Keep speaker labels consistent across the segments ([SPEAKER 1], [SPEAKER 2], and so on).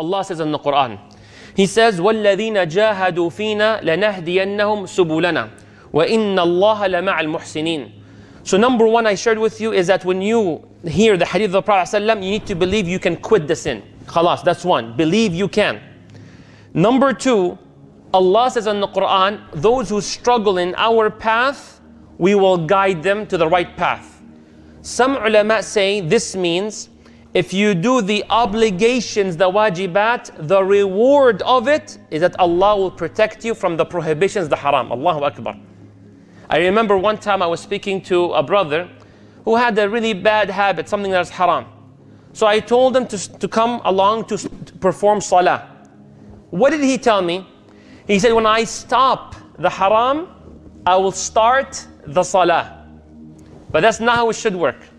[SPEAKER 1] Allah says in the Quran, He says, وَالَّذِينَ جَاهَدُوا فِينَا لَنَهْدِيَنَّهُمْ سُبُلَنَا وَإِنَّ اللَّهَ لَمَعَ الْمُحْسِنِينَ So number one I shared with you is that when you hear the hadith of the Prophet ﷺ, you need to believe you can quit the sin. Khalas, that's one. Believe you can. Number two, Allah says in the Quran, those who struggle in our path, we will guide them to the right path. Some ulama say this means if you do the obligations, the wajibat, the reward of it is that Allah will protect you from the prohibitions, the haram. Allahu Akbar. I remember one time I was speaking to a brother who had a really bad habit, something that's haram. So I told him to, to come along to, to perform salah. What did he tell me? He said, when I stop the haram, I will start the salah. But that's not how it should work.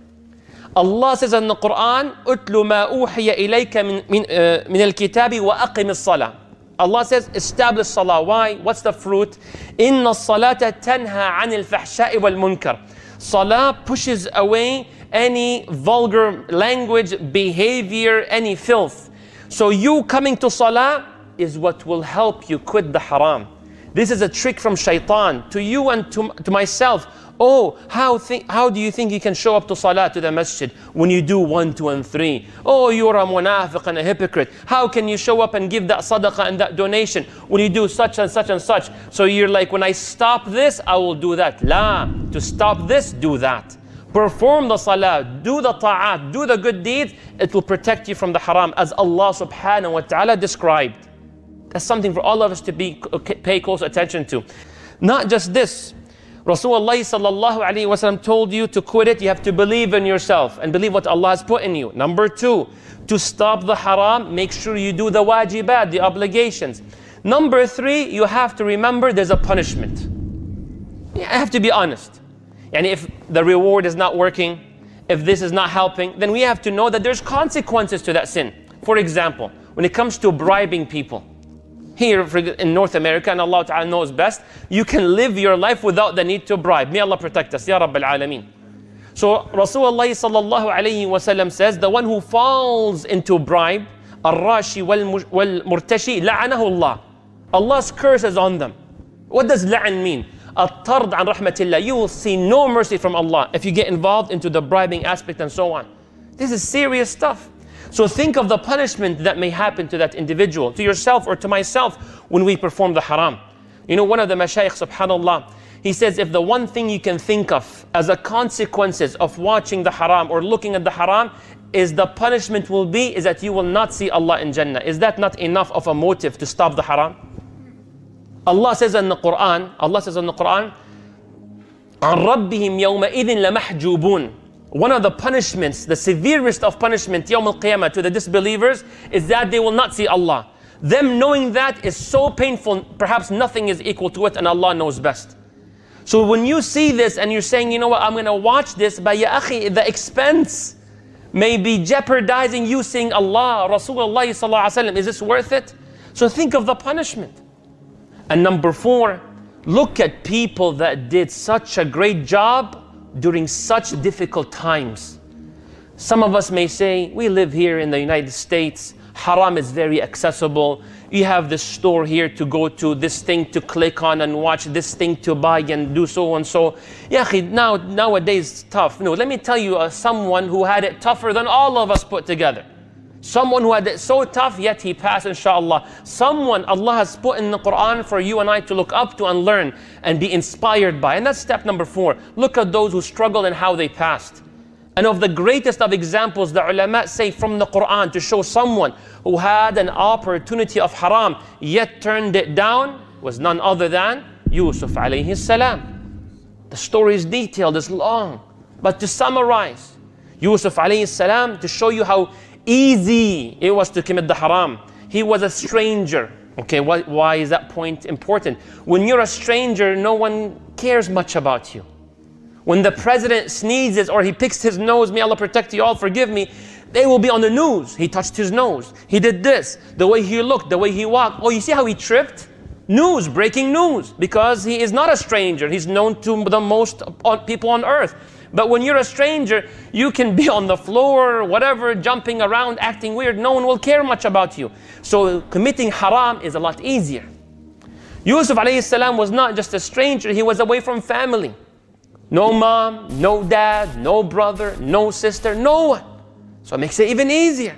[SPEAKER 1] Allah says in the Quran, "Utlu ma uhiya ilayka min min uh, min al-kitabi wa aqim as-salah." Allah says, "Establish salah." Why? What's the fruit? Inna as-salata tanha 'anil fahsha'i wal munkar. Salah pushes away any vulgar language, behavior, any filth. So you coming to salah is what will help you quit the haram. This is a trick from shaitan to you and to, to myself. Oh, how, how do you think you can show up to salah to the masjid when you do one, two, and three? Oh, you're a munafiq and a hypocrite. How can you show up and give that sadaqah and that donation when you do such and such and such? So you're like, when I stop this, I will do that. La, to stop this, do that. Perform the salah, do the ta'at, do the good deeds. It will protect you from the haram as Allah subhanahu wa ta'ala described. That's something for all of us to be, pay close attention to. Not just this. Rasulullah sallallahu alayhi wasallam told you to quit it, you have to believe in yourself and believe what Allah has put in you. Number two, to stop the haram, make sure you do the wajibat, the obligations. Number three, you have to remember there's a punishment. I have to be honest. And if the reward is not working, if this is not helping, then we have to know that there's consequences to that sin. For example, when it comes to bribing people, here in North America, and Allah Ta'ala knows best, you can live your life without the need to bribe. May Allah protect us, Ya Rabbil Alameen. So Rasulullah sallallahu alayhi wasallam says, the one who falls into bribe, الراشي والمرتشي لعنه Allah. Allah's curse is on them. What does la'an mean? الطرد عن رحمة الله. You will see no mercy from Allah if you get involved into the bribing aspect and so on. This is serious stuff. So think of the punishment that may happen to that individual, to yourself or to myself when we perform the haram. You know, one of the mashayikh, subhanAllah, he says, if the one thing you can think of as a consequences of watching the haram or looking at the haram is the punishment will be is that you will not see Allah in Jannah. Is that not enough of a motive to stop the haram? Allah says in the Quran, Allah says in the Quran, عن ربهم يومئذ لمحجوبون one of the punishments, the severest of punishment, Yawm al-Qiyamah, to the disbelievers is that they will not see Allah. Them knowing that is so painful, perhaps nothing is equal to it and Allah knows best. So when you see this and you're saying, you know what, I'm going to watch this, but ya akhi, the expense may be jeopardizing you seeing Allah, Rasulullah. Is this worth it? So think of the punishment. And number four, look at people that did such a great job during such difficult times. Some of us may say, we live here in the United States, haram is very accessible. You have this store here to go to, this thing to click on and watch, this thing to buy and do so and so. Yeah, now, nowadays it's tough. No, let me tell you uh, someone who had it tougher than all of us put together. Someone who had it so tough, yet he passed, inshallah. Someone Allah has put in the Quran for you and I to look up to and learn and be inspired by. And that's step number four. Look at those who struggled and how they passed. And of the greatest of examples, the ulama say from the Quran to show someone who had an opportunity of haram yet turned it down was none other than Yusuf alayhi salam. The story is detailed, it's long. But to summarize, Yusuf alayhi salam to show you how easy it was to commit the haram. He was a stranger. Okay, why, why is that point important? When you're a stranger, no one cares much about you. When the president sneezes or he picks his nose, may Allah protect you all, forgive me, they will be on the news. He touched his nose. He did this. The way he looked, the way he walked. Oh, you see how he tripped? News, breaking news. Because he is not a stranger. He's known to the most people on earth. But when you're a stranger, you can be on the floor, whatever, jumping around, acting weird. No one will care much about you. So committing haram is a lot easier. Yusuf salam was not just a stranger, he was away from family. No mom, no dad, no brother, no sister, no one. So it makes it even easier.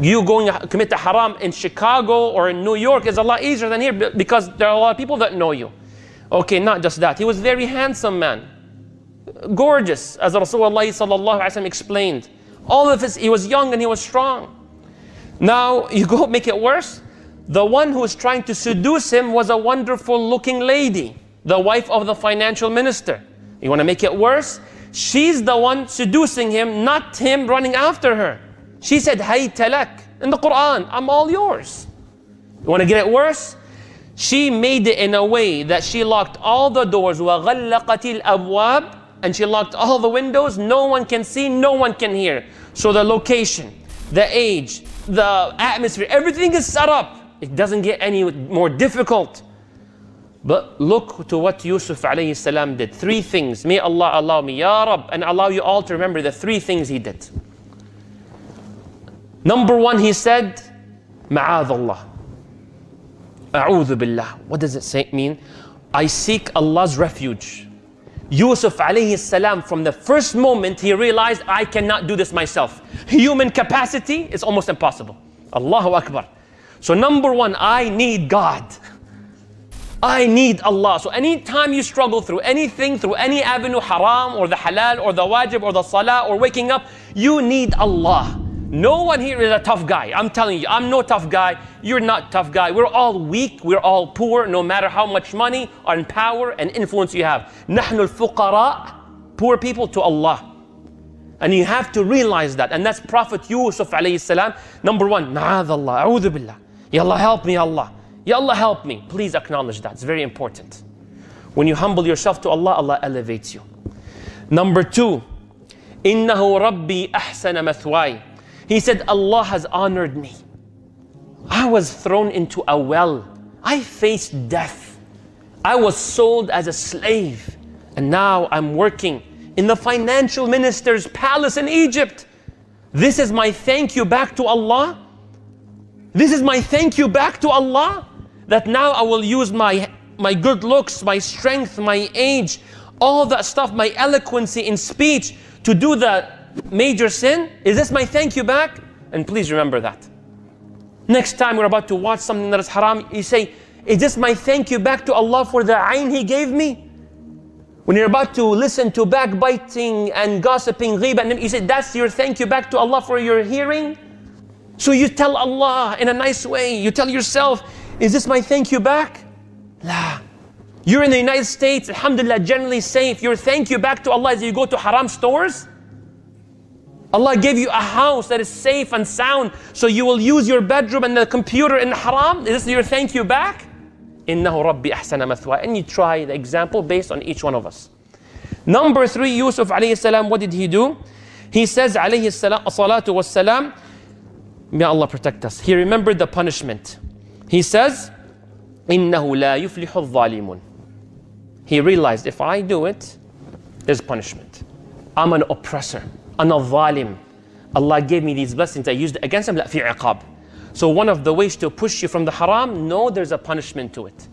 [SPEAKER 1] You going to commit a haram in Chicago or in New York is a lot easier than here because there are a lot of people that know you. Okay, not just that. He was very handsome man Gorgeous, as Rasulullah sallallahu explained. All of his, he was young and he was strong. Now you go make it worse. The one who was trying to seduce him was a wonderful looking lady, the wife of the financial minister. You want to make it worse? She's the one seducing him, not him running after her. She said, Hay talak in the Quran, I'm all yours. You want to get it worse? She made it in a way that she locked all the doors, وَغَلَّقَتِ الْأَبْوَابِ and she locked all the windows. No one can see, no one can hear. So the location, the age, the atmosphere, everything is set up. It doesn't get any more difficult. But look to what Yusuf alayhi salam did. Three things. May Allah allow me, Ya Rab, and allow you all to remember the three things he did. Number one, he said, Ma'adh Allah. A'udhu billah. What does it say, mean? I seek Allah's refuge. Yusuf alayhi salam, from the first moment he realized, I cannot do this myself. Human capacity is almost impossible. Allahu Akbar. So number one, I need God. I need Allah. So anytime you struggle through anything, through any avenue, haram or the halal or the wajib or the salah or waking up, you need Allah. No one here is a tough guy. I'm telling you, I'm no tough guy. You're not tough guy. We're all weak. We're all poor, no matter how much money and power and influence you have. نحن الفقراء, poor people to Allah. And you have to realize that. And that's Prophet Yusuf alayhi salam. Number one, Ma'adh Allah, A'udhu Billah. Ya Allah, help me, Allah. Ya Allah, help me. Please acknowledge that. It's very important. When you humble yourself to Allah, Allah elevates you. Number two, إِنَّهُ رَبِّي أَحْسَنَ مَثْوَايَ he said, Allah has honored me. I was thrown into a well. I faced death. I was sold as a slave. And now I'm working in the financial minister's palace in Egypt. This is my thank you back to Allah. This is my thank you back to Allah. That now I will use my, my good looks, my strength, my age, all that stuff, my eloquency in speech to do the major sin? Is this my thank you back? And please remember that. Next time we're about to watch something that is haram, you say, Is this my thank you back to Allah for the ayn He gave me? When you're about to listen to backbiting and gossiping, ghibah, you say, That's your thank you back to Allah for your hearing? So you tell Allah in a nice way, you tell yourself, Is this my thank you back? La. You're in the United States, alhamdulillah, generally safe. Your thank you back to Allah is you go to haram stores? Allah gave you a house that is safe and sound, so you will use your bedroom and the computer in haram. Is this your thank you back? إِنَّهُ رَبِّي أَحْسَنَ مَثْوَى And you try the example based on each one of us. Number three, Yusuf alayhi salam, what did he do? He says alayhi salatu was salam, may Allah protect us. He remembered the punishment. He says, إِنَّهُ لَا يُفْلِحُ الظَّالِمُونَ He realized, if I do it, there's punishment. I'm an oppressor. I'm a. Allah gave me these blessings. I used it against him. Fi iqab. So one of the ways to push you from the haram, no, there's a punishment to it.